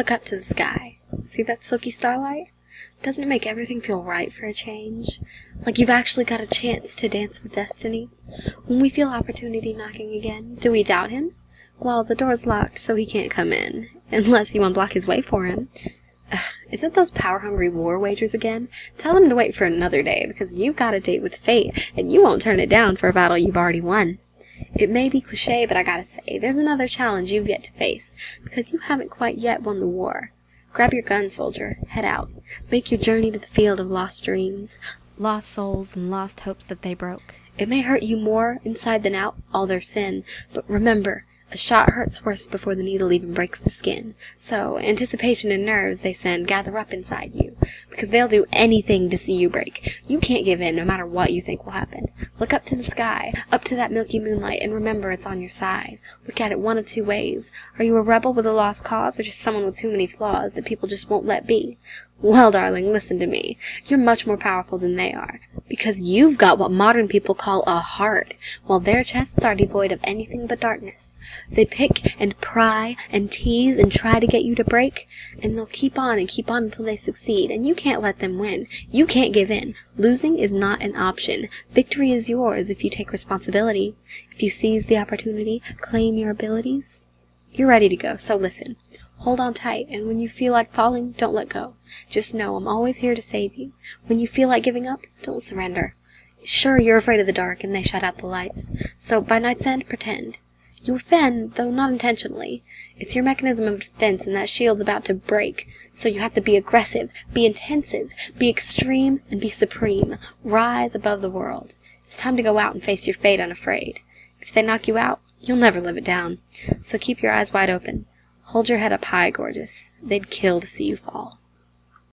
Look up to the sky. See that silky starlight? Doesn't it make everything feel right for a change? Like you've actually got a chance to dance with destiny? When we feel opportunity knocking again, do we doubt him? Well, the door's locked, so he can't come in. Unless you unblock his way for him. Ugh, is it those power-hungry war wagers again? Tell him to wait for another day, because you've got a date with fate, and you won't turn it down for a battle you've already won. It may be cliche, but I gotta say, there's another challenge you've yet to face, because you haven't quite yet won the war. Grab your gun, soldier. Head out. Make your journey to the field of lost dreams, lost souls, and lost hopes that they broke. It may hurt you more inside than out, all their sin, but remember, a shot hurts worse before the needle even breaks the skin. So, anticipation and nerves they send gather up inside you, because they'll do anything to see you break. You can't give in no matter what you think will happen. Look up to the sky, up to that milky moonlight, and remember it's on your side. Look at it one of two ways. Are you a rebel with a lost cause, or just someone with too many flaws that people just won't let be? Well, darling, listen to me. You're much more powerful than they are, because you've got what modern people call a heart, while their chests are devoid of anything but darkness. They pick and pry and tease and try to get you to break, and they'll keep on and keep on until they succeed, and you can't let them win. You can't give in. Losing is not an option. Victory is yours if you take responsibility. If you seize the opportunity, claim your abilities. You're ready to go, so listen. Hold on tight, and when you feel like falling, don't let go. Just know I'm always here to save you. When you feel like giving up, don't surrender. Sure, you're afraid of the dark, and they shut out the lights. So by night's end, pretend. You offend, though not intentionally. It's your mechanism of defense, and that shield's about to break. So you have to be aggressive, be intensive, be extreme, and be supreme. Rise above the world. It's time to go out and face your fate unafraid. If they knock you out, you'll never live it down. So keep your eyes wide open. Hold your head up high, gorgeous. They'd kill to see you fall.